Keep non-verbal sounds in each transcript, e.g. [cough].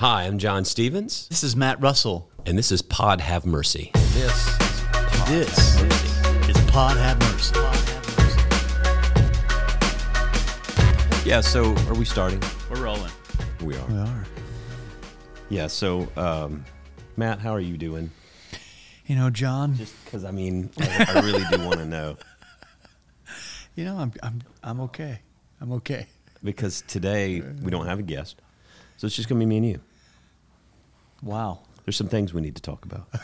Hi, I'm John Stevens, This is Matt Russell. and this is Pod Have Mercy. This this is Pod Have Mercy. Yeah, so are we starting? We're rolling. We are. We are. Yeah, so um, Matt, how are you doing? You know, John. Just because, I mean, I, I really do want to know. [laughs] You know, I'm I'm I'm okay. I'm okay. Because today we don't have a guest, so it's just going to be me and you. Wow. There's some things we need to talk about. [laughs]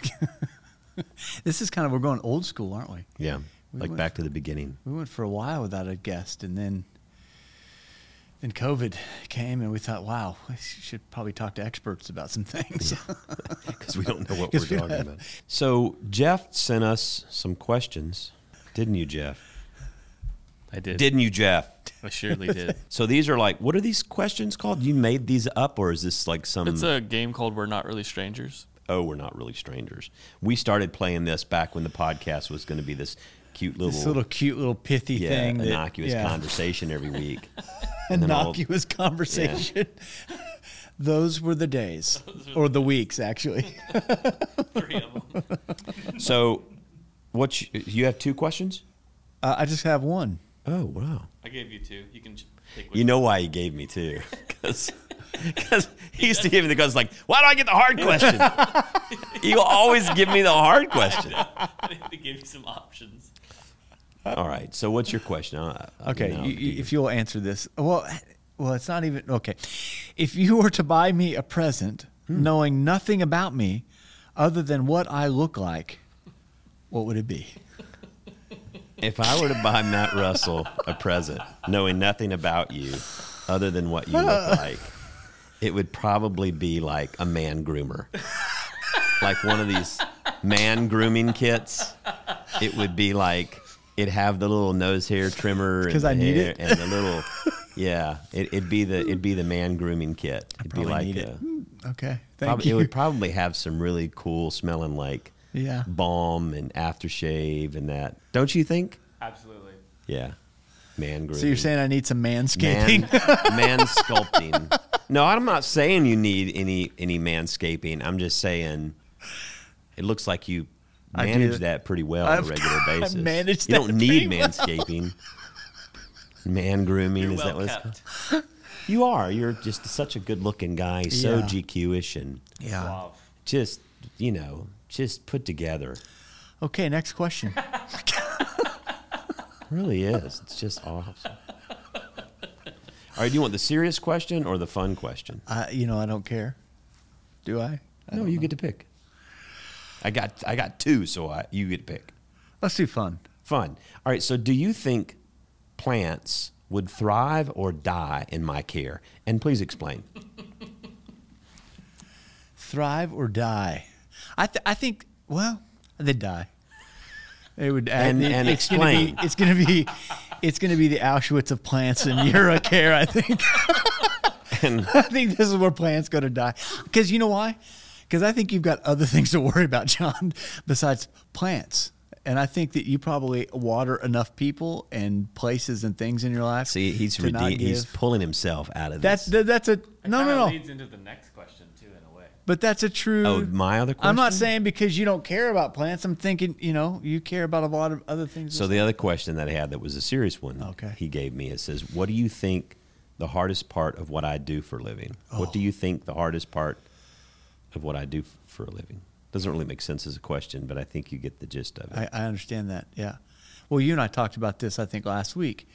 This is kind of we're going old school, aren't we? Yeah, We like back to the beginning. We went for a while without a guest, and then then COVID came, and we thought, wow, we should probably talk to experts about some things. because [laughs] we don't know what [laughs] we're we talking about. So Jeff sent us some questions, didn't you, Jeff? I did. Didn't you, Jeff? I surely did. [laughs] So these are like, what are these questions called? You made these up, or is this like some? It's a game called We're Not Really Strangers. oh, we're not really strangers. We started playing this back when the podcast was going to be this cute little, this little cute little pithy yeah, thing, that- innocuous yeah. conversation every [laughs] week. [laughs] And all- innocuous conversation. Those were the days, or the weeks, actually. Three of them. so, what you, you have two questions? Uh, I just have one. Oh wow! I gave you two. You can ch- take You know why he gave me two? [laughs] Because he used to give me the questions like, "Why do I get the hard question?" you always give me the hard question. [laughs] I gave you some options. All right. So, what's your question? I- I- Okay, now, you, do you- you- if you'll answer this, well, well, it's not even okay. If you were to buy me a present, Hmm. knowing nothing about me, other than what I look like, what would it be? If I were to buy Matt Russell a present, knowing nothing about you other than what you look [laughs] like, it would probably be like a man groomer. like one of these man grooming kits. It would be like it'd have the little nose hair trimmer I need it. and the little yeah. It, it'd be the it'd be the man grooming kit. It'd be like a, it. Okay, thank prob- you. it would probably have some really cool smelling like Yeah. balm and aftershave and that. Don't you think? Absolutely. Yeah. Man grooming. so you're saying I need some manscaping? [laughs] man [laughs] sculpting. No, I'm not saying you need any any manscaping. I'm just saying it looks like you manage that pretty well on a I've- regular [laughs] I basis. manage you don't that need pretty well. manscaping. Man grooming You're is well that what it's called? You are. You're just such a good looking guy. So Yeah. GQ-ish and yeah. Wow. just you know just put together. Okay, next question. [laughs] really is. It's just awesome. All right, do you want the serious question or the fun question? I, you know, I don't care. Do I? I No, you know. get to pick. I got I got two, so I you get to pick. Let's do fun. Fun. All right. So, do you think plants would thrive or die in my care? And please explain. Thrive or die? I th- I think. Well, they'd die. They would. And- it- and it's Gonna explain. be, it's going to be. It's going to be the Auschwitz of plants and Eurocare. I think. And [laughs] I think this is where plants go to die. Because you know why? Because I think you've got other things to worry about, John, besides plants. And I think that you probably water enough people and places and things in your life. see, he's to not rede- he's pulling himself out of that's this. that, that's a no no no. leads into the next question too, in a way. But that's a true. Oh, my other I'm not saying because you don't care about plants. I'm thinking you know you care about a lot of other things. so the other question that I had that was a serious one. Okay. He gave me. It says, "What do you think the hardest part of what I do for a living? What Oh. do you oh. think the hardest part of what I do for a living?" Doesn't really make sense as a question, but I think you get the gist of it. I, I understand that. Yeah. Well, you and I talked about this, I think, last week,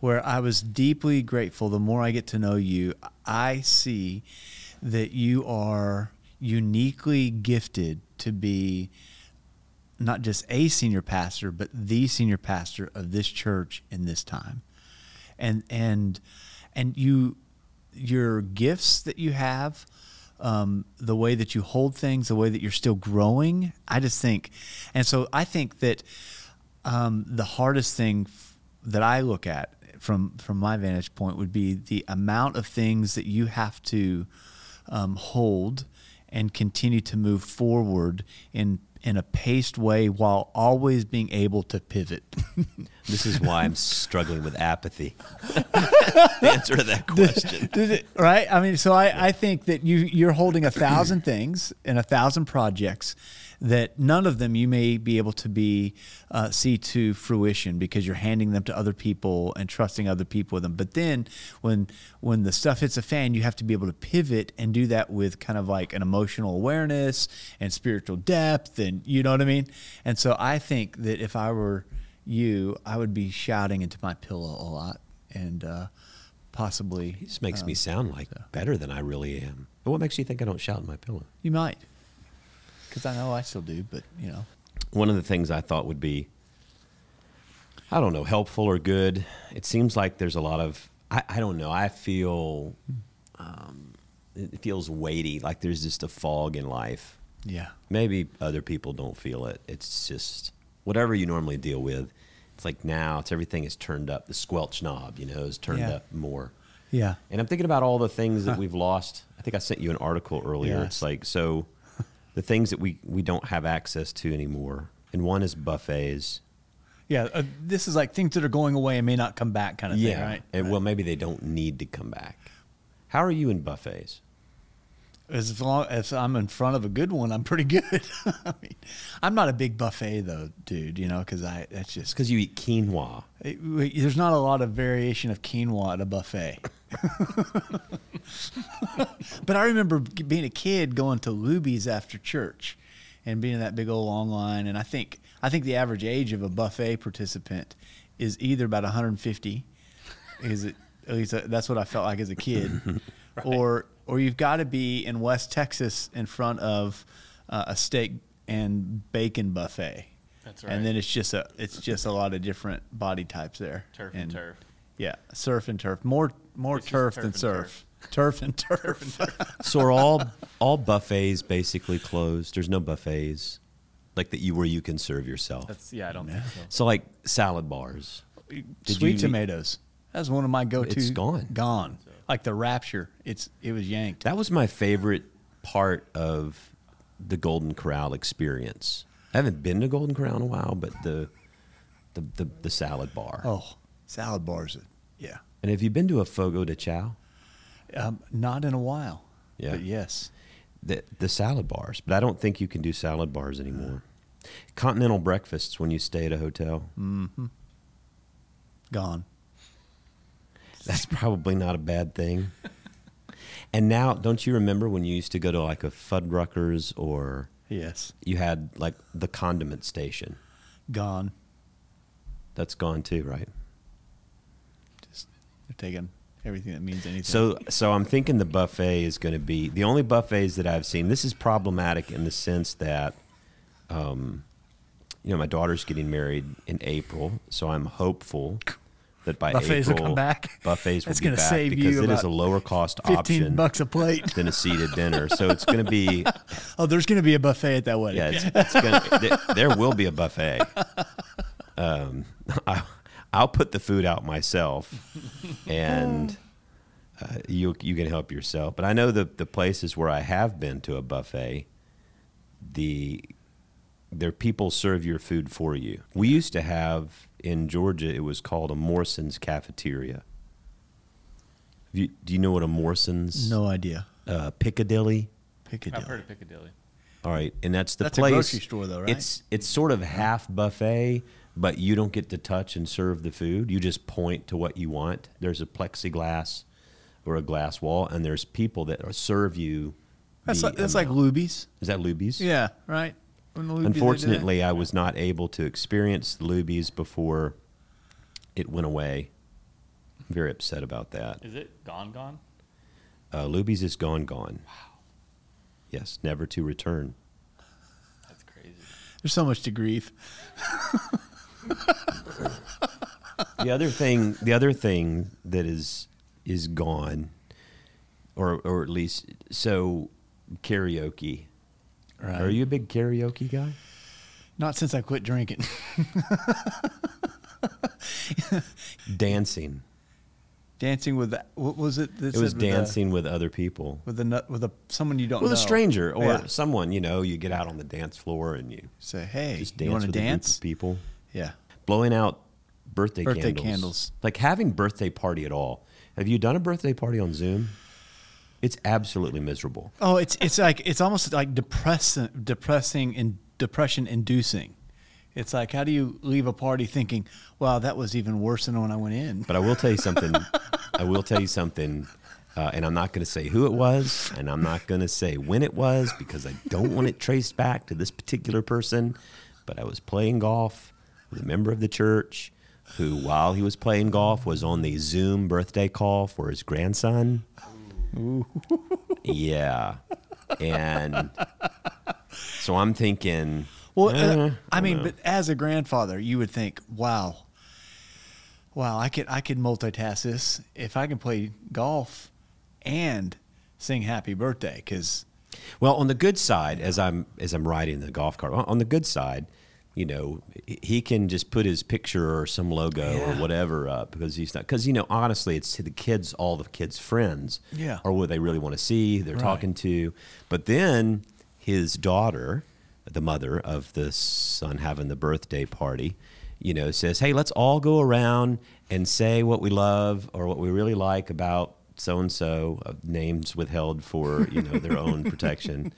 where I was deeply grateful. The more I get to know you, I see that you are uniquely gifted to be not just a senior pastor, but the senior pastor of this church in this time. And and and you your gifts that you have, um, the way that you hold things, the way that you're still growing. I just think, and so I think that um, the hardest thing f- that I look at from from my vantage point would be the amount of things that you have to um, hold and continue to move forward in in a paced way while always being able to pivot. [laughs] This is why I'm struggling with apathy. [laughs] the answer to that question. Did it- right? I mean, so I, I think that you you're holding a thousand things and a thousand projects that none of them you may be able to be uh, see to fruition because you're handing them to other people and trusting other people with them. But then when when the stuff hits a fan, you have to be able to pivot and do that with kind of like an emotional awareness and spiritual depth, and you know what I mean. And so I think that if I were you, I would be shouting into my pillow a lot and. Uh, Possibly, This makes um, me sound like better than I really am. But what makes you think I don't shout in my pillow? You might, because I know I still do. But you know, One of the things I thought would be, I don't know, helpful or good. It seems like there's a lot of, I, I don't know, I feel, um, it feels weighty, like there's just a fog in life. yeah, Maybe other people don't feel it. It's just whatever you normally deal with. It's like now, it's everything is turned up. The squelch knob, you know, is turned Yeah. up more. yeah, And I'm thinking about all the things that we've lost. I think I sent you an article earlier. Yes. It's like so the things that we we don't have access to anymore. And one is buffets. yeah. Uh, this is like things that are going away and may not come back, kind of thing, right? And well, maybe they don't need to come back. How are you in buffets? As long as I'm in front of a good one, I'm pretty good. [laughs] I mean, I'm not a big buffet though, dude. You know, because I that's just because you eat quinoa. it, there's not a lot of variation of quinoa at a buffet. [laughs] [laughs] but I remember being a kid going to Luby's after church and being in that big old long line. And I think I think the average age of a buffet participant is either about 150. Is it at least uh, that's what I felt like as a kid, [laughs] or or you've got to be in West Texas in front of uh, a steak and bacon buffet. That's right. And then it's just a it's just a lot of different body types there. Turf and turf. Yeah, surf and turf. More more It's just turf, turf than and surf. Turf and [laughs] turf. So are all all buffets basically closed? There's no buffets like that you where you can serve yourself. That's yeah. I don't think so. so like salad bars. Did Sweet you- tomatoes. That's one of my go-to. It's gone. Gone. Like the rapture. It's it was yanked. That was my favorite part of the Golden Corral experience. I haven't been to Golden Corral in a while, but the the the, the salad bar. Oh, salad bars. Yeah. And have you been to a Fogo de Chao? Um, not in a while. Yeah. But yes. The the salad bars, but I don't think you can do salad bars anymore. [sighs] Continental breakfasts when you stay at a hotel. Gone. That's probably not a bad thing. [laughs] And now, don't you remember when you used to go to like a Fuddruckers or Yes. you had like the condiment station? Gone. That's gone too, right? Just they're taking everything that means anything. So, so I'm thinking the buffet is going to be the only buffets that I've seen. This is problematic in the sense that, um, you know, my daughter's getting married in April, so I'm hopeful that by Buffets will April come back? buffets will be gonna back save because you it is a lower cost fifteen option bucks a plate. than a seated dinner. So it's going to be [laughs] oh, there's going to be a buffet at that wedding. yeah, it's, it's gonna, there, there will be a buffet. [laughs] Um, [laughs] I, I'll put the food out myself, and [laughs] uh, you you can help yourself. But I know the the places where I have been to a buffet, the their people serve your food for you. We used to have in Georgia. It was called a Morrison's cafeteria. You, do you know what a Morrison's? No idea. Uh, Piccadilly. Piccadilly. I've heard of Piccadilly. All right, and that's the That's a place. grocery store, though, right? It's it's sort of half buffet, but you don't get to touch and serve the food. You just point to what you want. There's a plexiglass or a glass wall, and there's people that are- serve you. That's like, that's like amount. Luby's. Is that Luby's? Yeah, right. When Luby's, they do that. Unfortunately, I was not able to experience Luby's before it went away. I'm very upset about that. Is it gone? Gone? Uh, Luby's is gone, gone. Wow. Yes, never to return. That's crazy. there's so much to grieve. [laughs] the other thing the other thing that is is gone or or at least so karaoke Right. are you a big karaoke guy Not since I quit drinking. [laughs] dancing dancing with the, what was it? it was said with the- dancing with other people with a nut- with a someone you don't with know. a stranger or Yeah. someone you know you get out on the dance floor and you Say, hey, just you dance want to with a group dance? people Yeah. blowing out birthday, Birthday candles. candles. Like having birthday party at all. Have you done a birthday party on Zoom? It's absolutely miserable. Oh, it's it's like it's almost like depressing, depressing and depression inducing. It's like how do you leave a party thinking, "Wow, that was even worse than when I went in." But I will tell you something. [laughs] I will tell you something, uh, and I'm not going to say who it was, and I'm not going to say when it was because I don't want it traced back to this particular person. But I was playing golf with a member of the church who, while he was playing golf, was on the Zoom birthday call for his grandson. Yeah, and so I'm thinking. Well, eh, uh, I don't mean, know. but as a grandfather, you would think, "Wow, wow, I could I could multitask this if I can play golf and sing Happy Birthday." Because Well, on the good side, as I'm as I'm riding the golf cart, on the good side, you know, he can just put his picture or some logo or whatever up because he's not. Because you know, honestly, it's to the kids, all the kids' friends, Yeah. or what they really want to see, they're Right. talking to. But then his daughter, the mother of the son having the birthday party, you know, says, "Hey, let's all go around and say what we love or what we really like about." So and so, names withheld for you know their own [laughs] protection,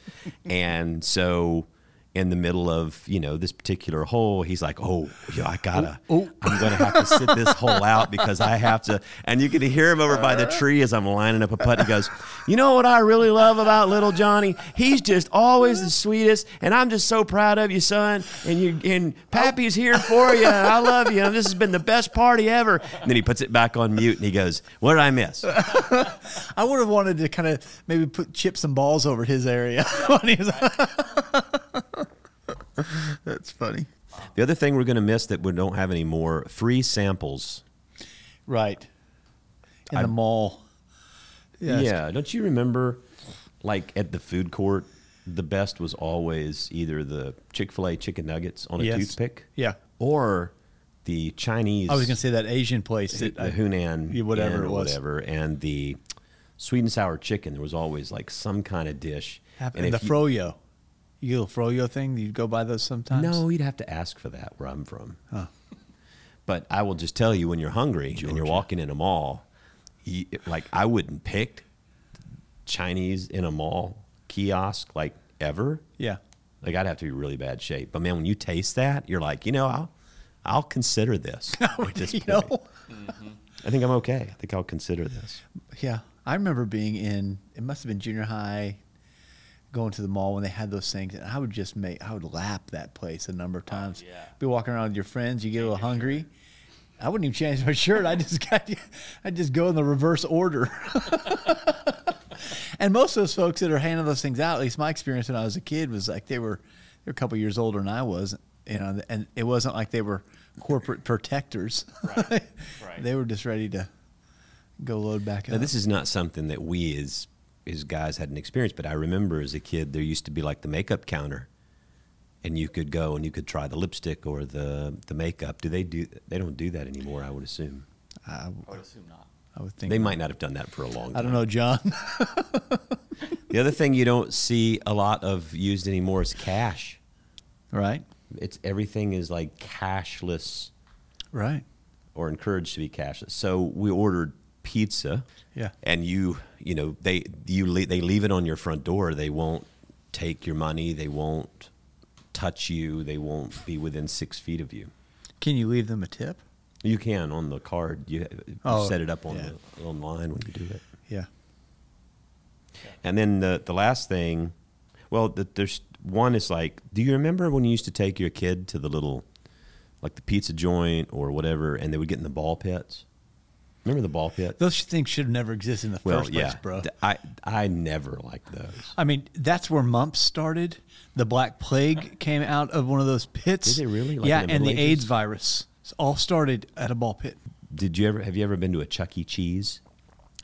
and so in the middle of you know this particular hole, he's like, "Oh, yeah, I gotta, Oh, I'm gonna have to sit this hole out because I have to." And you can hear him over by the uh. tree as I'm lining up a putt. He goes, "You know what I really love about little Johnny? He's just always the sweetest, and I'm just so proud of you, son. And you and Pappy's here for you. I love you. And this has been the best party ever." And then he puts it back on mute and he goes, "What did I miss?" [laughs] I would have wanted to kind of maybe put chips and balls over his area. [laughs] when he was- [laughs] That's funny. The other thing we're gonna miss that we don't have anymore: free samples. Right. In I- the mall. Yeah, it's- don't you remember, like at the food court, the best was always either the Chick Fil A chicken nuggets on a Yes. toothpick, Yeah. or the Chinese. I was going to say that Asian place that the I, Hunan, whatever it was. whatever, and the sweet and sour chicken. There was always like some kind of dish. and, if the you- froyo. You get a froyo thing. You go buy those sometimes. No, you'd have to ask for that where I'm from. Huh. But I will just tell you, when you're hungry and you're walking in a mall, you, like I wouldn't pick Chinese in a mall kiosk like ever. Yeah. Like I'd have to be really bad shape. But man, when you taste that, you're like, you know, I'll I'll consider this. [laughs] at this point. know. Mm-hmm. I think I'm okay. I think I'll consider this. Yeah, I remember being in. It must have been junior high, going to the mall when they had those things, and I would just make. I would lap that place a number of times. yeah. Be walking around with your friends. You get a little hungry. I wouldn't even change my shirt. I just got. I just go in the reverse order. [laughs] and most of those folks that are handing those things out, at least my experience when I was a kid, was like they were they were a couple years older than I was, you know, and it wasn't like they were corporate protectors. Right, [laughs] right. they were just ready to go load back Now, up. this is not something that we as as guys had an experience, but I remember as a kid there used to be like the makeup counter, and you could go and you could try the lipstick or the the makeup. Do they do? They don't do that anymore. I would assume I, I would assume not. I would think they might not have done that for a long time. I don't know, John. [laughs] [laughs] The other thing you don't see a lot of used anymore is cash. right, It's everything is like cashless right. or encouraged to be cashless. So we ordered pizza. Yeah. and you you know they you le- they leave it on your front door they won't take your money they won't touch you they won't be within six feet of you Can you leave them a tip? you can on the card you, you Oh, set it up on yeah. the online when you do it Yeah. and then the the last thing well the, there's one is like do you remember when you used to take your kid to the little like the pizza joint or whatever and they would get in the ball pits remember the ball pit Those things should have never existed in the well first yeah place, bro. I i never liked those I mean, that's where mumps started. The Black Plague came out of one of those pits. Did it really? Like yeah, the and the Ages? AIDS virus all started at a ball pit. Did you ever have you ever been to a Chuck E. Cheese?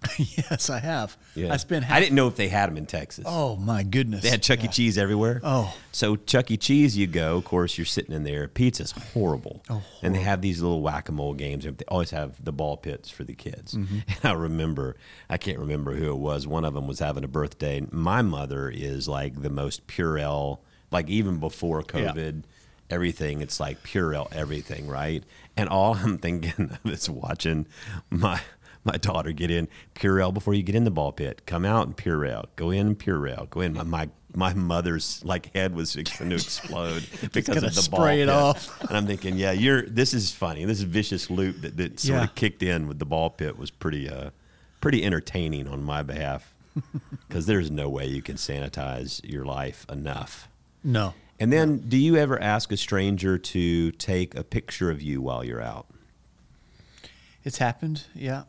[laughs] yes, I have. I spent. Half, I didn't know if they had them in Texas. Oh my goodness! They had Chuck E. Yeah. Cheese everywhere. Oh. So Chuck E. Cheese, you go. Of course, you're sitting in there. Pizza's horrible. Oh, And they have these little whack a mole games. And they always have the ball pits for the kids. Mm-hmm. [laughs] And I remember, I can't remember who it was. One of them was having a birthday. My mother is like the most Purell, like even before Yeah. COVID. everything, it's like Purell everything, right? And all [laughs] I'm thinking of is watching my my daughter get in Purell before you get in the ball pit. Come out and Purell. Go in and Purell. Go in. My my, my mother's like head was going to explode [laughs] because of the ball it pit. off. And I'm thinking, yeah, you're. This is funny. This vicious loop that, that sort Yeah. of kicked in with the ball pit was pretty uh pretty entertaining on my behalf [laughs] because there's no way you can sanitize your life enough. No. And then, do you ever ask a stranger to take a picture of you while you're out? It's happened. Yeah.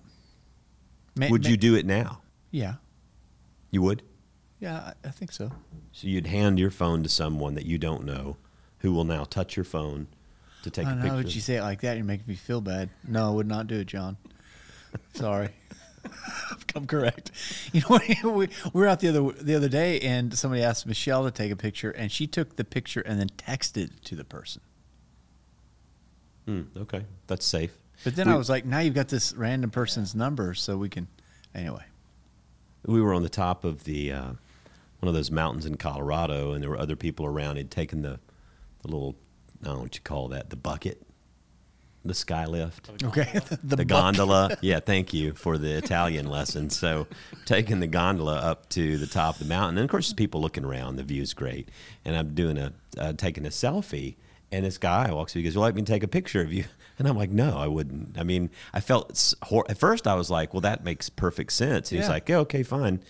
Ma- Would ma- you do it now? Yeah. You would? Yeah, I, I think so. So you'd hand your phone to someone that you don't know who will now touch your phone to take I a know. picture. Would you say it like that? You're making me feel bad. No, I would not do it, John. [laughs] Sorry. I've [laughs] come correct. You know, we, [laughs] we were out the other the other day, and somebody asked Michelle to take a picture, and she took the picture and then texted it to the person. Hmm, okay, that's safe. But then We- I was like, now you've got this random person's number, so we can. Anyway, we were on the top of the uh, one of those mountains in Colorado, and there were other people around. He'd taken the the little I don't know what you call that, the bucket, the sky lift. okay, [laughs] the, buck- gondola. Yeah, thank you for the Italian lesson. So, taking the gondola up to the top of the mountain, and of course, there's people looking around. The view's great, and I'm doing a uh, taking a selfie, and this guy walks up. He goes, "Well, let me take a picture of you." And I'm like, "No, I wouldn't." I mean, I felt hor- at first I was like, "Well, that makes perfect sense." And he's like, "Yeah, okay, fine,"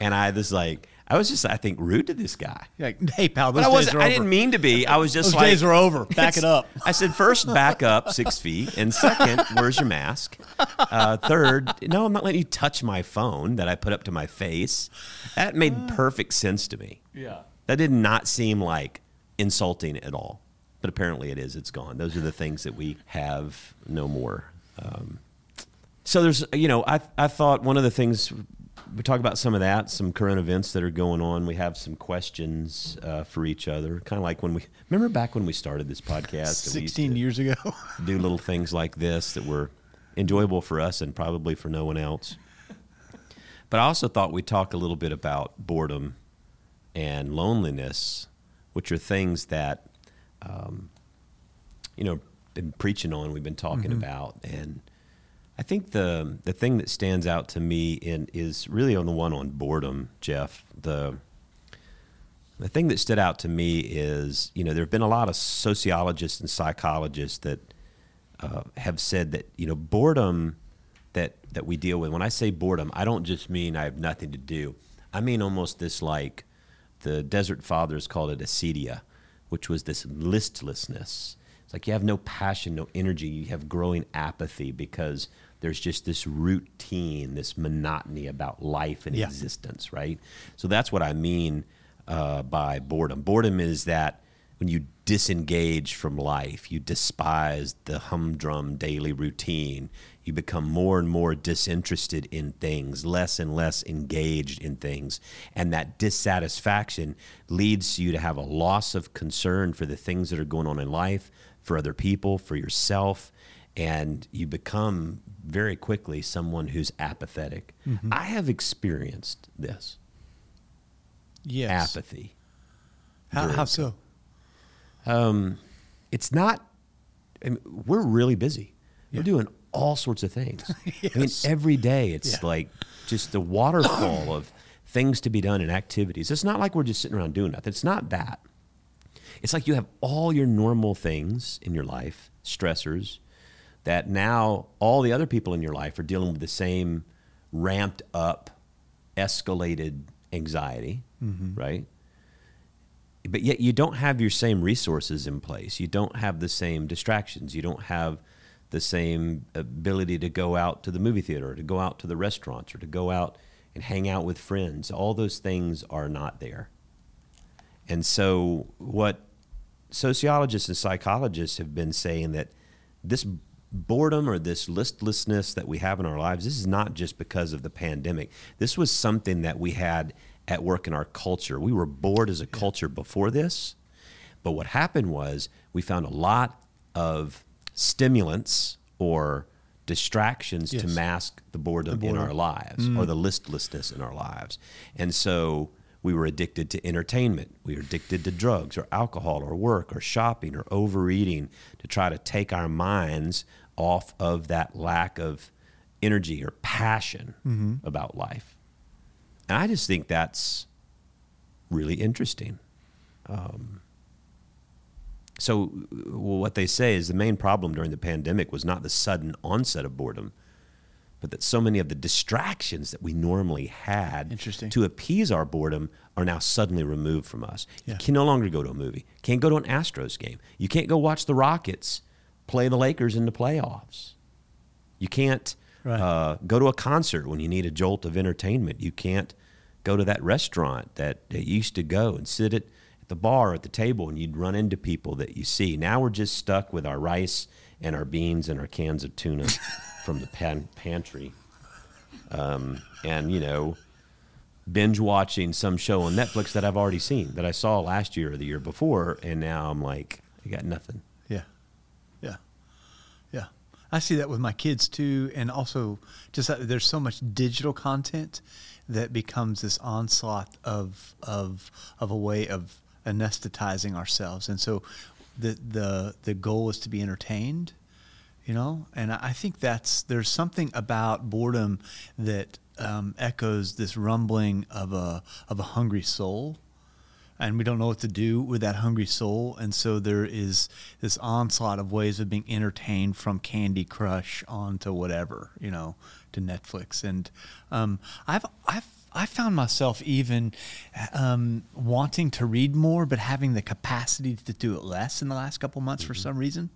and I was like, I was just, I think, rude to this guy. You're like, hey pal, those But I days are I over. didn't mean to be. I was just Those like days are over. Back it up. [laughs] I said, first, back up six feet, and second, where's your mask? Uh, third, no, I'm not letting you touch my phone that I put up to my face. That made perfect sense to me. Yeah. That did not seem like insulting at all, but apparently it is. It's gone. Those are the things that we have no more. Um, so there's, you know, I I thought one of the things we talk about some of that, some current events that are going on. We have some questions uh, for each other, kind of like when we remember back when we started this podcast. and we used Sixteen years ago. [laughs] do little things like this that were enjoyable for us and probably for no one else. But I also thought we'd talk a little bit about boredom and loneliness, which are things that, um, you know, been preaching on, we've been talking about, and I think the the thing that stands out to me in is really on the one on boredom, Jeff. The the thing that stood out to me is, you know, there have been a lot of sociologists and psychologists that uh, have said that, you know, boredom that that we deal with. When I say boredom, I don't just mean I have nothing to do. I mean almost this like the Desert Fathers called it acedia, which was this listlessness. It's like you have no passion, no energy. You have growing apathy because there's just this routine, this monotony about life and Yeah. existence, right? So that's what I mean uh, by boredom. Boredom is that when you disengage from life, you despise the humdrum daily routine. You become more and more disinterested in things, less and less engaged in things. And that dissatisfaction leads you to have a loss of concern for the things that are going on in life, for other people, for yourself. And you become very quickly someone who's apathetic. Mm-hmm. I have experienced this yes. apathy. How, how so? Um, it's not I mean, we're really busy we're doing all sorts of things. [laughs] I mean every day it's Yeah. like just the waterfall of things to be done and activities. It's not like we're just sitting around doing nothing. It's not that. It's like you have all your normal things in your life stressors that now all the other people in your life are dealing with the same ramped up escalated anxiety mm-hmm. right? But yet you don't have your same resources in place. You don't have the same distractions. You don't have the same ability to go out to the movie theater, or to go out to the restaurants, or to go out and hang out with friends. All those things are not there. And so, what sociologists and psychologists have been saying that this boredom or this listlessness that we have in our lives, this is not just because of the pandemic. This was something that we had at work in our culture. We were bored as a culture before this. But what happened was we found a lot of stimulants or distractions to mask the boredom, The in our lives or the listlessness in our lives. And so we were addicted to entertainment. We were addicted to drugs or alcohol or work or shopping or overeating to try to take our minds off of that lack of energy or passion about life. And I just think that's really interesting. Um, so, what they say is the main problem during the pandemic was not the sudden onset of boredom, but that so many of the distractions that we normally had to appease our boredom are now suddenly removed from us. Yeah. You can no longer go to a movie. Can't go to an Astros game. You can't go watch the Rockets play the Lakers in the playoffs. You can't Right. uh, go to a concert when you need a jolt of entertainment. You can't go to that restaurant that, that you used to go and sit at, at the bar at the table and you'd run into people that you see. Now we're just stuck with our rice and our beans and our cans of tuna [laughs] from the pan- pantry. Um, and, you know, binge watching some show on Netflix that I've already seen, that I saw last year or the year before. And now I'm like, I got nothing. Yeah. Yeah. Yeah. I see that with my kids too. And also, just that there's so much digital content that becomes this onslaught of, of, of a way of anesthetizing ourselves. And so the, the, the goal is to be entertained, you know? And I think that's, there's something about boredom that um, echoes this rumbling of a, of a hungry soul and we don't know what to do with that hungry soul. And so there is this onslaught of ways of being entertained from Candy Crush on to whatever, you know, to Netflix. And um, I've, I've, I found myself even um, wanting to read more, but having the capacity to do it less in the last couple months for some reason.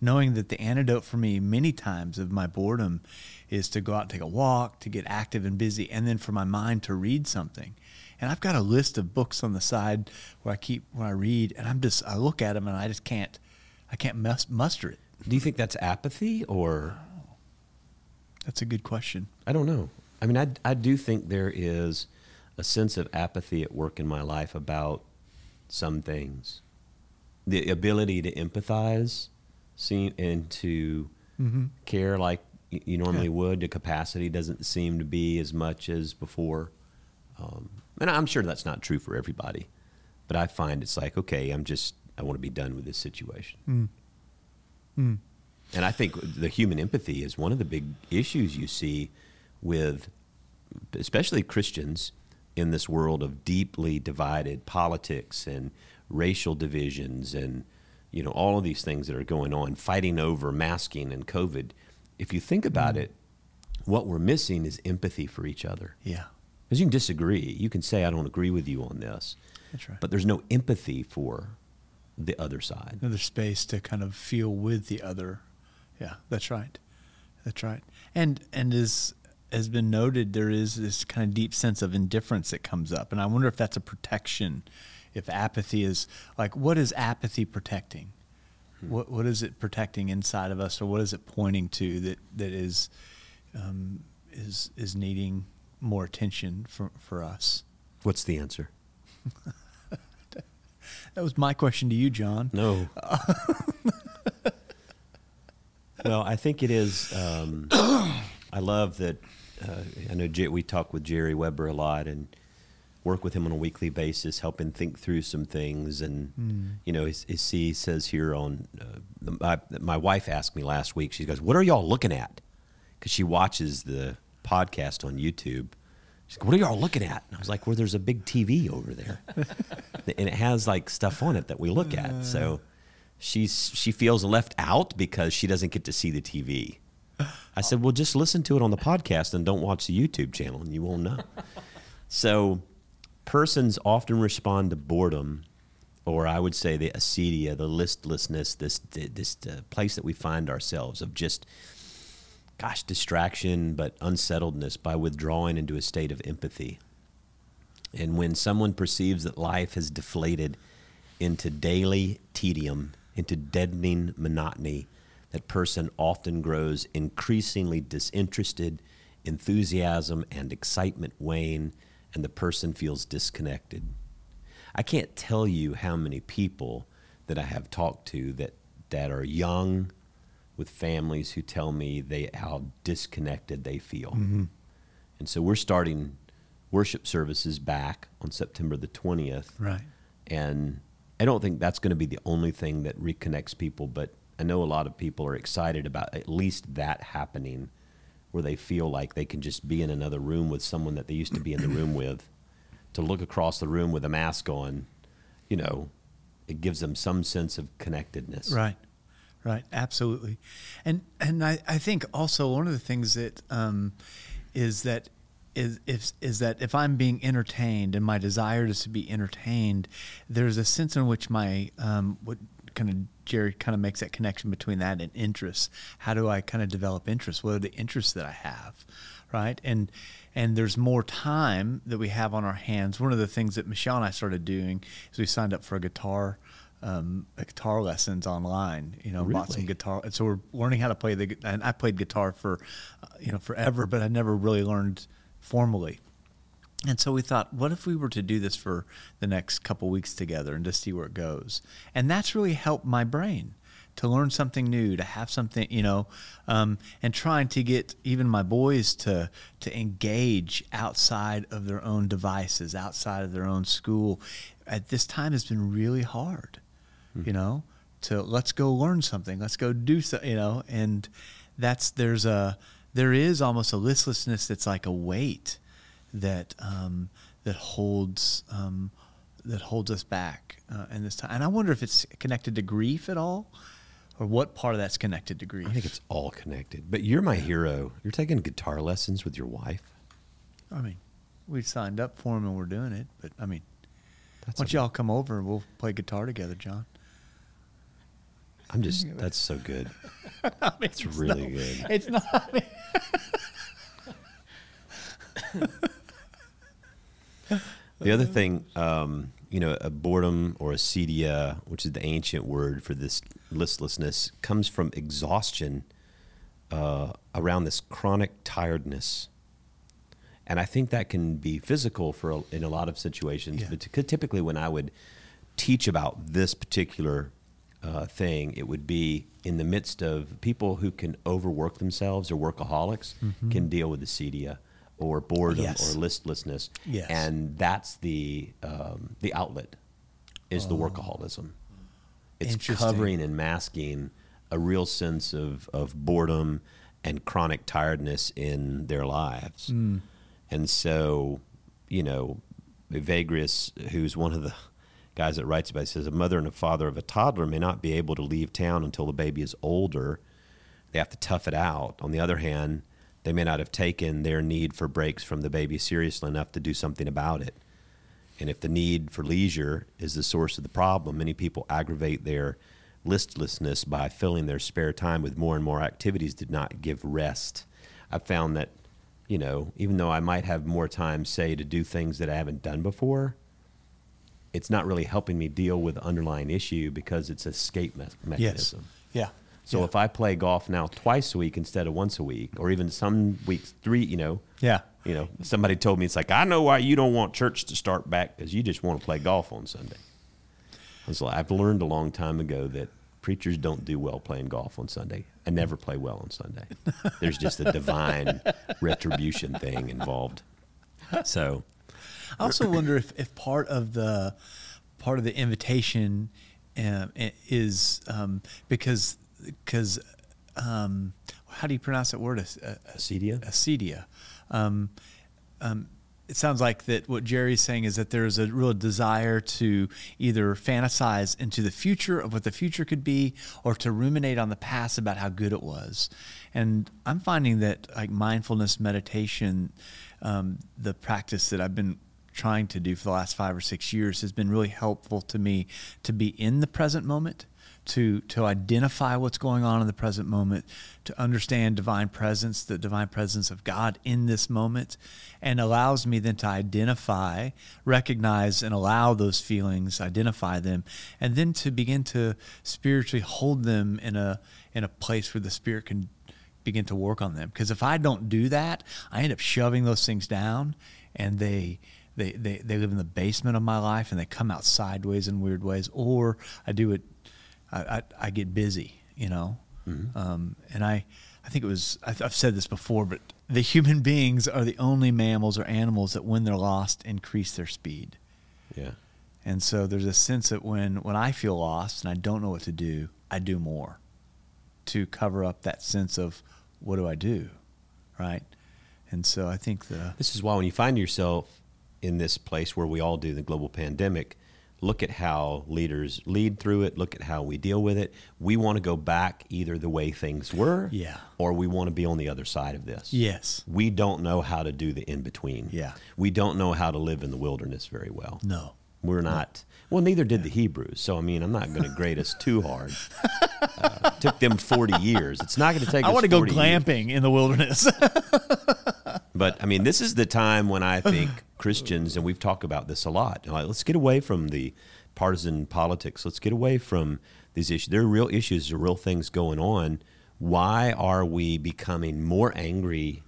Knowing that the antidote for me many times of my boredom is to go out and take a walk, to get active and busy, and then for my mind to read something and I've got a list of books on the side where I keep when I read, and I'm just I look at them and I just can't I can't mus- muster it. Do you think that's apathy or That's a good question. I don't know. I mean, I, I do think there is a sense of apathy at work in my life about some things. The ability to empathize seem, and to mm-hmm. care like you normally Yeah. would, the capacity doesn't seem to be as much as before. Um, and I'm sure that's not true for everybody. But I find it's like, okay, I'm just, I want to be done with this situation. Mm. Mm. And I think the human empathy is one of the big issues you see with, especially Christians in this world of deeply divided politics and racial divisions and you know all of these things that are going on, fighting over masking and COVID. If you think about mm. it, what we're missing is empathy for each other. Yeah, Because you can disagree, you can say I don't agree with you on this, that's right. but there's no empathy for the other side. Another space to kind of feel with the other. Yeah, that's right. That's right. And and as has been noted, there is this kind of deep sense of indifference that comes up, and I wonder if that's a protection. If apathy is like, what is apathy protecting? What what is it protecting inside of us, or what is it pointing to that that is um, is is needing more attention for for us? What's the answer? [laughs] That was my question to you, John. No. [laughs] well, I think it is. Um, [clears throat] I love that. Uh, I know we talk with Jerry Weber a lot and work with him on a weekly basis, help him think through some things. And you know, as, as he says here on uh, the, my, my wife asked me last week. She goes, "What are y'all looking at?" Because she watches the podcast on YouTube. She's like, "What are y'all looking at?" And I was like, "Well, there's a big TV over there." [laughs] and it has like stuff on it that we look at. So she's she feels left out because she doesn't get to see the TV. I said, "Well, just listen to it on the podcast and don't watch the YouTube channel, and you won't know." [laughs] so, persons often respond to boredom, or I would say the acedia, the listlessness, this this uh, place that we find ourselves of just gosh, distraction, but unsettledness by withdrawing into a state of empathy. And when someone perceives that life has deflated into daily tedium, into deadening monotony, that person often grows increasingly disinterested, enthusiasm and excitement wane, and the person feels disconnected. I can't tell you how many people that I have talked to that, that are young with families who tell me they how disconnected they feel. Mm-hmm. And so we're starting worship services back on September the 20th. Right. And I don't think that's going to be the only thing that reconnects people, but I know a lot of people are excited about at least that happening where they feel like they can just be in another room with someone that they used to be in the room [clears throat] with. To look across the room with a mask on, you know, it gives them some sense of connectedness. Right, right, absolutely, and and I, I think also one of the things that um, is that is if is that if I'm being entertained and my desire is to be entertained, there's a sense in which my um, what kind of Jerry kind of makes that connection between that and interests. How do I kind of develop interests? What are the interests that I have, right? And and there's more time that we have on our hands. One of the things that Michelle and I started doing is we signed up for a guitar um, guitar lessons online. You know, bought some Really? guitar, and so we're learning how to play the. And I played guitar for, uh, you know, forever, but I never really learned formally. And so we thought, what if we were to do this for the next couple weeks together and just see where it goes? And that's really helped my brain to learn something new, to have something, you know, um, and trying to get even my boys to to engage outside of their own devices, outside of their own school. At this time, has been really hard, you know. To let's go learn something, let's go do so, you know, and that's there's a there is almost a listlessness that's like a weight that um, that holds um, that holds us back uh, in this time. And I wonder if it's connected to grief at all, or what part of that's connected to grief. I think it's all connected. But you're my hero. You're taking guitar lessons with your wife. I mean, we signed up for them and we're doing it. But I mean, That's why don't y'all come over and we'll play guitar together, John? I'm just [laughs] that's so good. [laughs] It's really good. It's not. [laughs] The other thing, um, you know, a boredom or a acedia, which is the ancient word for this listlessness, comes from exhaustion uh, around this chronic tiredness. And I think that can be physical for a, in a lot of situations. Yeah. But t- typically, when I would teach about this particular uh, thing, it would be in the midst of people who can overwork themselves or workaholics can deal with the acedia or boredom Yes. or listlessness. Yes. And that's the um, the outlet is the workaholism. It's covering and masking a real sense of, of boredom and chronic tiredness in their lives. And so, you know, Evagrius, who's one of the guys that writes about it, says a mother and a father of a toddler may not be able to leave town until the baby is older. They have to tough it out. On the other hand, they may not have taken their need for breaks from the baby seriously enough to do something about it. And if the need for leisure is the source of the problem, many people aggravate their listlessness by filling their spare time with more and more activities that not give rest. I've found that, you know, even though I might have more time, say, to do things that I haven't done before, it's not really helping me deal with the underlying issue because it's escape me- yes. mechanism. Yeah. So yeah. if I play golf now twice a week instead of once a week, or even some weeks three, you know, yeah. you know, somebody told me it's like I know why you don't want church to start back because you just want to play golf on Sunday. I was like, I've learned a long time ago that preachers don't do well playing golf on Sunday. I never play well on Sunday. [laughs] There's just a divine retribution thing involved. So I also wonder if, if part of the part of the invitation um, is um, because because um, how do you pronounce that word? Ac- uh, acedia. acedia. Um, um, it sounds like that what Jerry's saying is that there's a real desire to either fantasize into the future of what the future could be or to ruminate on the past about how good it was. And I'm finding that like mindfulness meditation, um, the practice that I've been trying to do for the last five or six years has been really helpful to me to be in the present moment to to identify what's going on in the present moment, to understand divine presence, the divine presence of God in this moment, and allows me then to identify, recognize, and allow those feelings, identify them, and then to begin to spiritually hold them in a in a place where the spirit can begin to work on them. Because if I don't do that, I end up shoving those things down, and they they, they, they live in the basement of my life and they come out sideways in weird ways or i do it I, I, I get busy, you know. Um, and I, I think it was I've, I've said this before, but the human beings are the only mammals or animals that, when they're lost, increase their speed. Yeah. And so there's a sense that when when I feel lost and I don't know what to do, I do more to cover up that sense of what do I do, right? And so I think the This is why when you find yourself in this place where we all do the global pandemic, look at how leaders lead through it, look at how we deal with it. We want to go back either the way things were Yeah. or we want to be on the other side of this. yes, We don't know how to do the in between. Yeah. We don't know how to live in the wilderness very well. no, We're not. Well, neither did the Hebrews. So, I mean, I'm not going to grade us too hard. [laughs] Uh, took them 40 years. It's not going to take I want to go 40 years. glamping in the wilderness. [laughs] But I mean, this is the time when I think Christians, and we've talked about this a lot. Like, let's get away from the partisan politics. Let's get away from these issues. There are real issues, there are real things going on. Why are we becoming more angry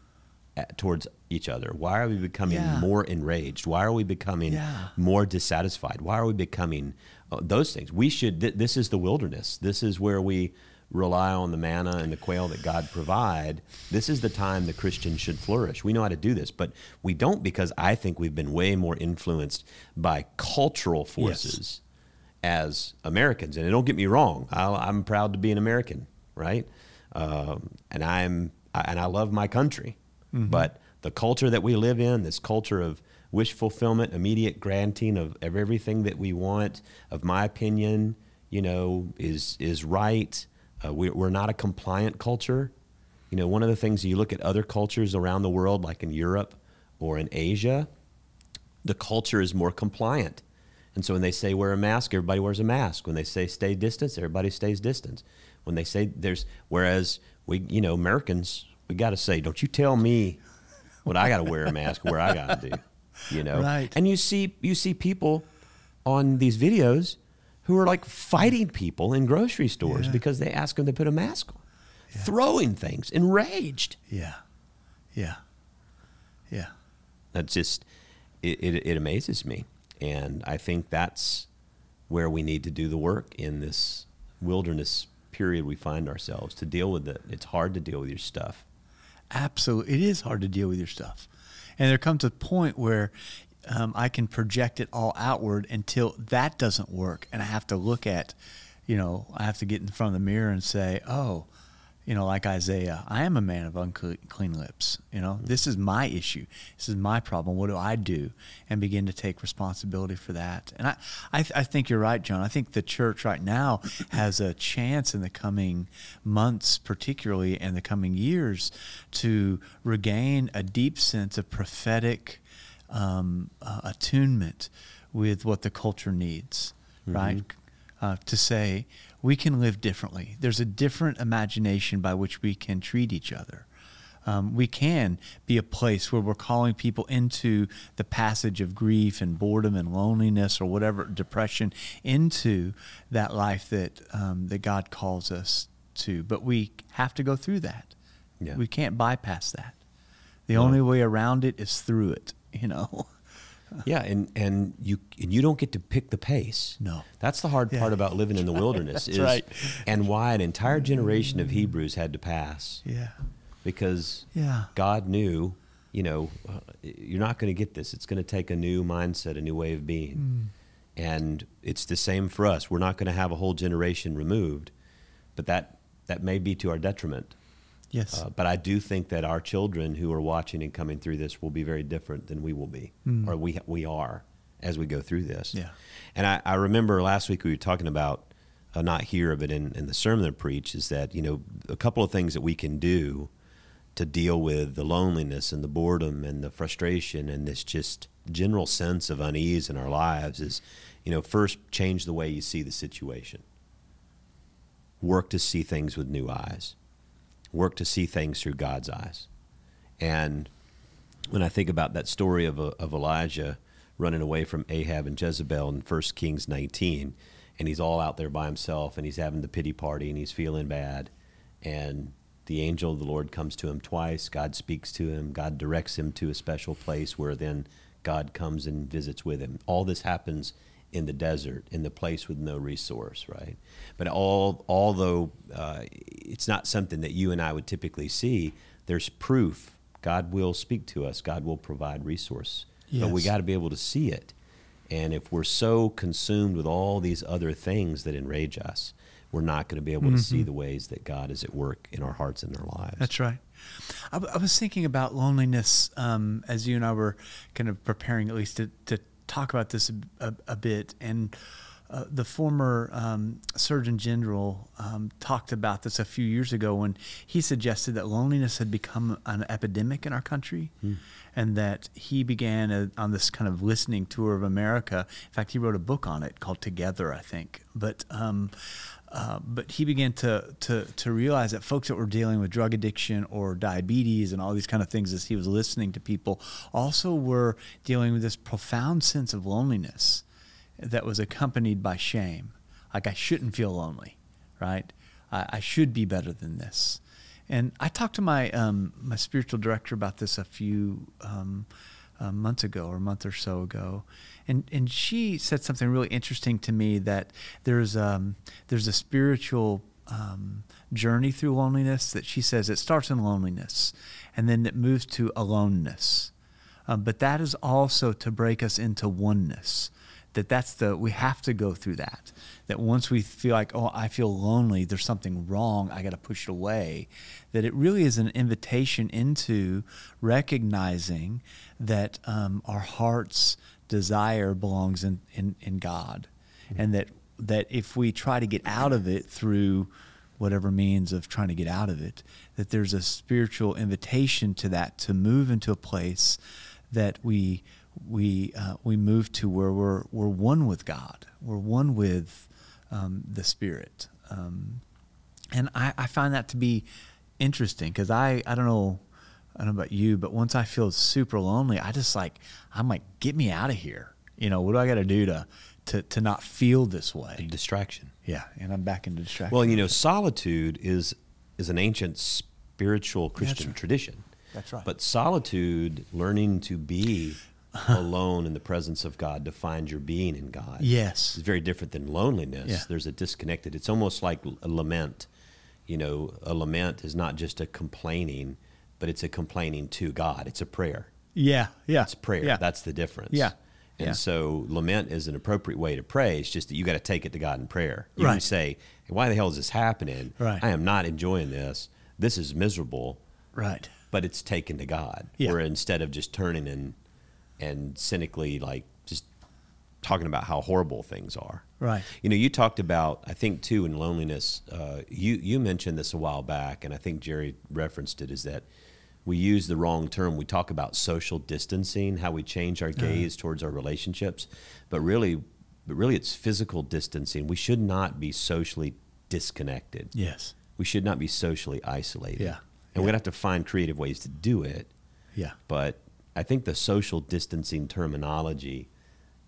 at, towards each other? Why are we becoming Yeah. more enraged? Why are we becoming Yeah. more dissatisfied? Why are we becoming uh, those things? We should. Th- this is the wilderness. This is where we rely on the manna and the quail that God provide. This is the time the Christian should flourish. We know how to do this, but we don't because I think we've been way more influenced by cultural forces as Americans. And don't get me wrong, I, I'm proud to be an American, right? Um, and I'm I, and I love my country, but the culture that we live in, this culture of wish fulfillment, immediate granting of, of everything that we want, of my opinion, you know, is is right. Uh, we, we're not a compliant culture. You know, one of the things you look at other cultures around the world, like in Europe or in Asia, the culture is more compliant. And so when they say wear a mask, everybody wears a mask. When they say stay distance, everybody stays distance. When they say there's, whereas we, you know, Americans, we got to say, don't you tell me what I got to wear a mask, where I got to do, you know? [laughs] Right. And you see, you see people on these videos who are like fighting people in grocery stores Yeah. because they ask them to put a mask on, throwing things, enraged. yeah, yeah, yeah. That's just it, it, it amazes me, and I think that's where we need to do the work in this wilderness period we find ourselves to deal with it. It's hard to deal with your stuff. Absolutely. It is hard to deal with your stuff. And there comes a point where um, I can project it all outward until that doesn't work. And I have to look at, you know, I have to get in front of the mirror and say, oh, you know, like Isaiah, I am a man of unclean lips. You know, this is my issue. This is my problem. What do I do? And begin to take responsibility for that. And I, I, I think you're right, John. I think the church right now has a chance in the coming months, particularly, and the coming years, to regain a deep sense of prophetic um, uh, attunement with what the culture needs, right? Uh, to say we can live differently. There's a different imagination by which we can treat each other. Um, we can be a place where we're calling people into the passage of grief and boredom and loneliness or whatever depression into that life that um, that God calls us to. But we have to go through that. Yeah. We can't bypass that. The No. only way around it is through it. [laughs] You know. [laughs] Yeah, and and you and you don't get to pick the pace. No. that's the hard Yeah. part about living in the wilderness. [laughs] That's is, right. And why an entire generation of Hebrews had to pass Yeah. because Yeah. God knew, you know, uh, you're not going to get this. It's going to take a new mindset, a new way of being. And it's the same for us. We're not going to have a whole generation removed, but that that may be to our detriment. Yes. Uh, but I do think that our children who are watching and coming through this will be very different than we will be, or we we are as we go through this. Yeah. And I, I remember last week we were talking about uh, not here, but in, in the sermon I preach is that you know a couple of things that we can do to deal with the loneliness and the boredom and the frustration and this just general sense of unease in our lives is you know first change the way you see the situation work to see things with new eyes work to see things through God's eyes. And when I think about that story of, uh, of Elijah running away from Ahab and Jezebel in 1 Kings 19, and he's all out there by himself and he's having the pity party and he's feeling bad. And the angel of the Lord comes to him twice. God speaks to him. God directs him to a special place where then God comes and visits with him. All this happens in the desert, in the place with no resource, right? But all, although uh, it's not something that you and I would typically see, there's proof. God will speak to us. God will provide resource. But we got to be able to see it. And if we're so consumed with all these other things that enrage us, we're not going to be able to see the ways that God is at work in our hearts and our lives. That's right. I, w- I was thinking about loneliness um, as you and I were kind of preparing, at least to, to talk about this a, a, a bit. And uh, the former um, Surgeon General um, talked about this a few years ago when he suggested that loneliness had become an epidemic in our country. And that he began a, on this kind of listening tour of America. In fact, he wrote a book on it called Together, I think. But um, uh, but he began to, to to realize that folks that were dealing with drug addiction or diabetes and all these kind of things as he was listening to people also were dealing with this profound sense of loneliness that was accompanied by shame. Like I shouldn't feel lonely, right? I, I should be better than this. And I talked to my um, my spiritual director about this a few um, uh, months ago or a month or so ago, and and she said something really interesting to me that there's um, there's a spiritual um, journey through loneliness that she says it starts in loneliness, and then it moves to aloneness, um, but that is also to break us into oneness that that's the we have to go through that. That once we feel like oh i feel lonely there's something wrong i got to push it away. That it really is an invitation into recognizing that um, our heart's desire belongs in, in, in god. And that that if we try to get out of it through whatever means of trying to get out of it that there's a spiritual invitation to that to move into a place that we we uh, we move to where we're we're one with God. We're one with um, the Spirit, um, and I, I find that to be interesting because I I don't know I don't know about you, but once I feel super lonely, I just like I'm like get me out of here. You know what do I got to do to to to not feel this way? Distraction. Yeah, and I'm back into distraction. Well, you know, solitude is is an ancient spiritual Christian right. tradition. That's right. But solitude, learning to be [laughs] alone in the presence of God, to find your being in God, Yes. It's very different than loneliness. Yeah. There's a disconnected. It's almost like a lament. You know, a lament is not just a complaining, but it's a complaining to God. It's a prayer. yeah, yeah, It's prayer. Yeah, That's the difference. Yeah. And Yeah. so lament is an appropriate way to pray. It's just that you got to take it to God in prayer. You can say, hey, "Why the hell is this happening? Right. I am not enjoying this. This is miserable." right. But it's taken to God. Yeah. Where instead of just turning and and cynically like just talking about how horrible things are. Right. You know, you talked about I think too in loneliness. Uh, you you mentioned this a while back, and I think Jerry referenced it. Is that we use the wrong term. We talk about social distancing, how we change our gaze towards our relationships, but really, but really, it's physical distancing. We should not be socially disconnected. Yes. We should not be socially isolated. Yeah. And Yeah. we'd have to find creative ways to do it. Yeah. But I think the social distancing terminology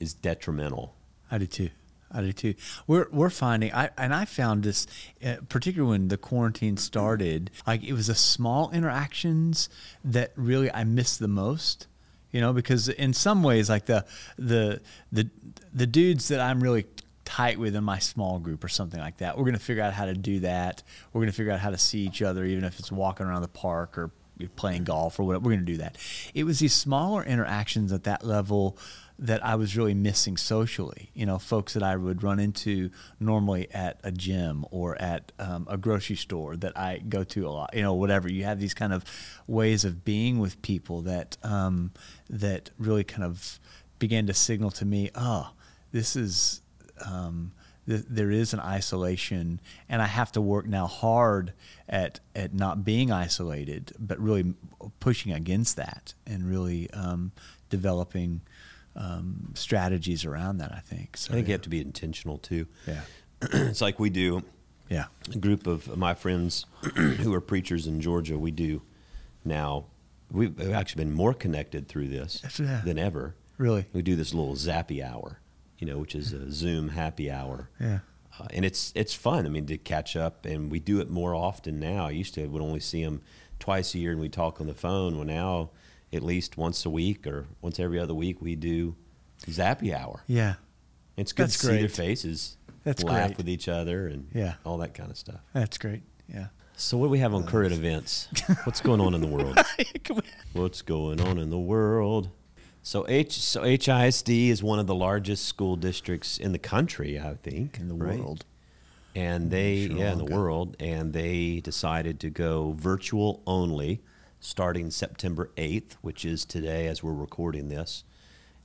is detrimental. I do too. I do too. We're we're finding, I and I found this, uh, particularly when the quarantine started. Like it was the small interactions that really I missed the most. You know, because in some ways, like the the the the dudes that I'm really tight with in my small group or something like that, we're gonna figure out how to do that. We're gonna figure out how to see each other, even if it's walking around the park or you're playing golf or whatever. We're gonna do that. It was these smaller interactions at that level that I was really missing socially. You know, folks that I would run into normally at a gym or at um, a grocery store that I go to a lot. You know, whatever. You have these kind of ways of being with people that um, that really kind of began to signal to me, oh, this is. Um, th- there is an isolation, and I have to work now hard at at not being isolated, but really pushing against that and really um, developing um, strategies around that. I think. So, I think you have to be intentional too. Yeah. [clears throat] it's like we do Yeah. a group of my friends [clears throat] who are preachers in Georgia. We do now. We've we've actually been more connected through this yeah. than ever. Really. We do this little zappy hour, you know, which is a Zoom happy hour. Yeah. Uh, and it's it's fun. I mean, to catch up, and we do it more often now. I used to would only see them twice a year, and we talk on the phone. Well, now at least once a week or once every other week, we do Zappy Hour. Yeah. It's good That's to see their faces. That's laugh great. with each other and Yeah. all that kind of stuff. That's great. Yeah. So what do we have on current [laughs] events? What's going on in the world? [laughs] What's going on in the world? So H so HISD is one of the largest school districts in the country, I think, in the right? world. And mm, they Sure yeah, in the Lanka. world, and they decided to go virtual only starting September 8th, which is today as we're recording this,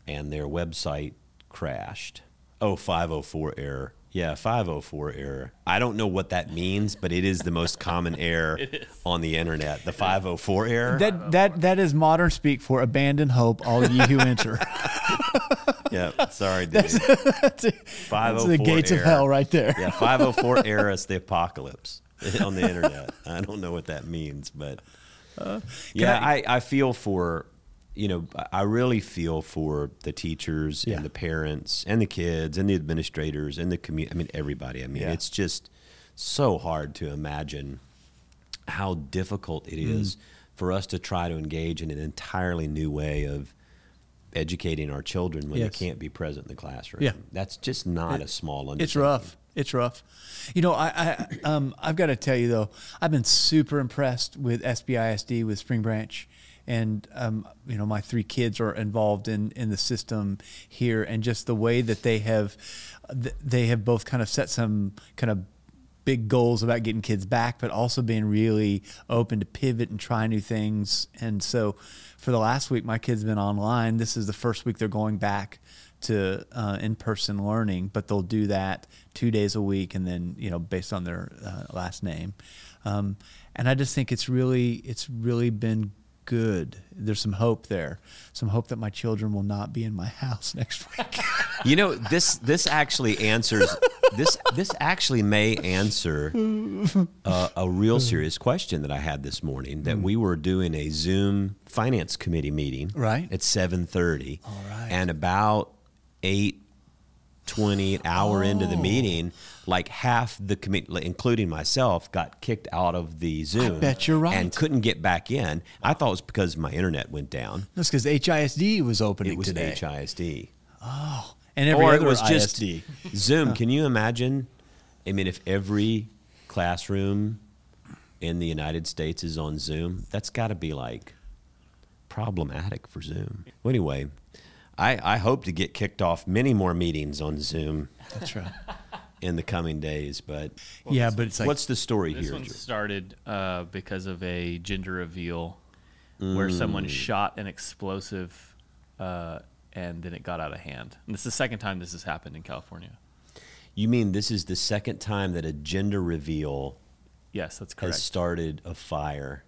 and their website crashed. Oh, 504 error. Yeah, 504 error. I don't know what that means, but it is the most common [laughs] error on the internet. The 504 error. That that that is modern speak for abandon hope, all ye who enter. [laughs] [laughs] yeah, sorry, dude. that's, it. That's the 504 gates of hell right there. Yeah, 504 error is the apocalypse on the internet. I don't know what that means, but uh, yeah, I, I feel for, you know, I really feel for the teachers Yeah. and the parents and the kids and the administrators and the community. I mean, everybody. I mean, Yeah. it's just so hard to imagine how difficult it Mm. is for us to try to engage in an entirely new way of educating our children when Yes. they can't be present in the classroom. Yeah. That's just not a small undertaking. It's rough. It's rough. You know, I, I um I've got to tell you though, I've been super impressed with SBISD with Spring Branch, and um you know my three kids are involved in in the system here, and just the way that they have, they have both kind of set some kind of big goals about getting kids back, but also being really open to pivot and try new things. And so, for the last week, my kids have been online. This is the first week they're going back to uh, in-person learning, but they'll do that two days a week, and then you know based on their uh, last name. Um, and I just think it's really it's really been good. There's some hope there, some hope that my children will not be in my [laughs] house next week. You know, this this actually answers this this actually may answer uh, a real serious question that I had this morning. That we were doing a Zoom finance committee meeting Right. at seven thirty, All right. and about eight twenty an hour into the Oh. meeting, like half the committee, including myself, got kicked out of the Zoom. bet you're right. and couldn't get back in. I thought it was because my internet went down. That's because HISD was opening It was today, HISD. Oh and every or other it was just ISD. Zoom. [laughs] Can you imagine? I mean, if every classroom in the United States is on Zoom, that's got to be like problematic for Zoom. Well, anyway, I, I hope to get kicked off many more meetings on Zoom That's right. in the coming days. But yeah, but it's like what's the story This here? one Drew? started uh, because of a gender reveal where Mm. someone shot an explosive uh, and then it got out of hand. And this is the second time this has happened in California. You mean this is the second time that a gender reveal Yes, that's correct. has correct. started a fire?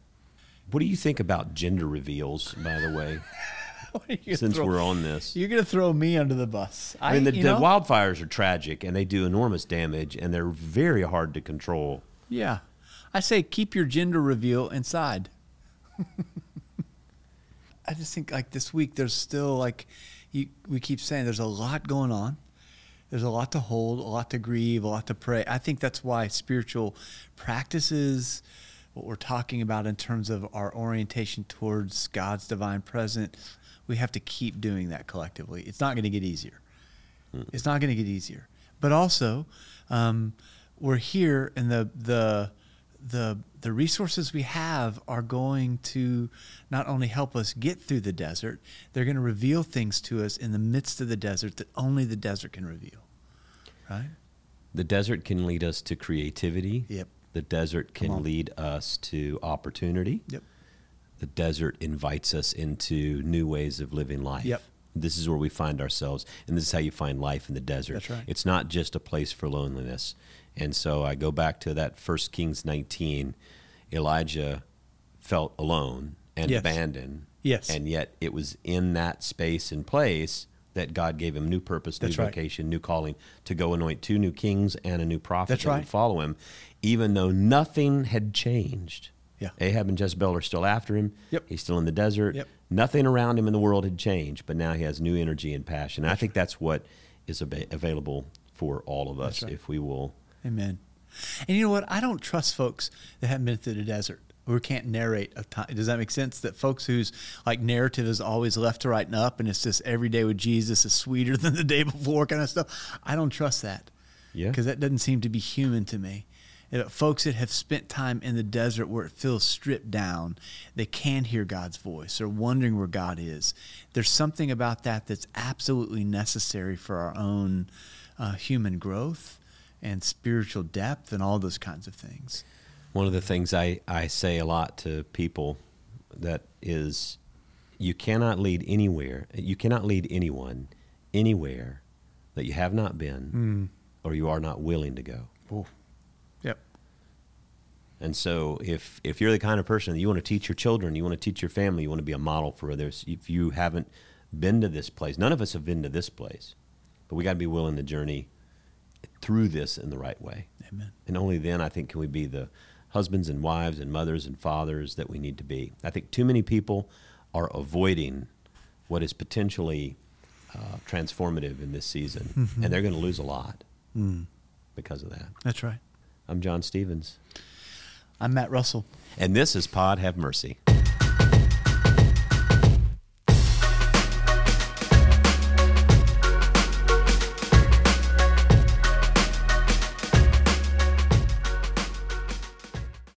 What do you think about gender reveals, by the way, You're [laughs] [laughs] since throw- we're on this? You're gonna throw me under the bus. I mean, the, the wildfires are tragic and they do enormous damage and they're very hard to control. Yeah, I say keep your gender reveal inside. [laughs] I just think like this week, there's still like you, we keep saying there's a lot going on. There's a lot to hold, a lot to grieve, a lot to pray. I think that's why spiritual practices, what we're talking about in terms of our orientation towards God's divine presence, we have to keep doing that collectively. It's not going to get easier. It's not going to get easier. But also, um, we're here, and the the the the resources we have are going to not only help us get through the desert, they're going to reveal things to us in the midst of the desert that only the desert can reveal. Right? The desert can lead us to creativity. Yep. The desert can lead us to opportunity. Yep. The desert invites us into new ways of living life. Yep. This is where we find ourselves, and this is how you find life in the desert. That's right. It's not just a place for loneliness. And so I go back to that First Kings 19. Elijah felt alone and Yes. abandoned. Yes. And yet it was in that space and place that God gave him new purpose, new right. vocation, new calling to go anoint two new kings and a new prophet That's right. follow him, even though nothing had changed. Yeah. Ahab and Jezebel are still after him. Yep. He's still in the desert. Yep. Nothing around him in the world had changed, but now he has new energy and passion. And I think that's what is ab- available for all of us right. if we will. Amen. And you know what? I don't trust folks that haven't been through the desert. We can't narrate a time. Does that make sense? That folks whose like narrative is always left to right and up, and it's just every day with Jesus is sweeter [laughs] than the day before, kind of stuff. I don't trust that. Yeah. Because that doesn't seem to be human to me. Folks that have spent time in the desert where it feels stripped down, they can hear God's voice. They're wondering where God is. There's something about that that's absolutely necessary for our own uh, human growth and spiritual depth and all those kinds of things. One of the things I, I say a lot to people that is you cannot lead anywhere, you cannot lead anyone anywhere that you have not been or you are not willing to go. Oh, yep. And so if if you're the kind of person that you want to teach your children, you want to teach your family, you want to be a model for others, if you haven't been to this place, none of us have been to this place, but we got to be willing to journey through this in the right way. Amen. And only then I think can we be the husbands and wives and mothers and fathers that we need to be. I think too many people are avoiding what is potentially uh, transformative in this season, and they're going to lose a lot because of that. That's right. I'm John Stevens, I'm Matt Russell. and this is Pod Have Mercy.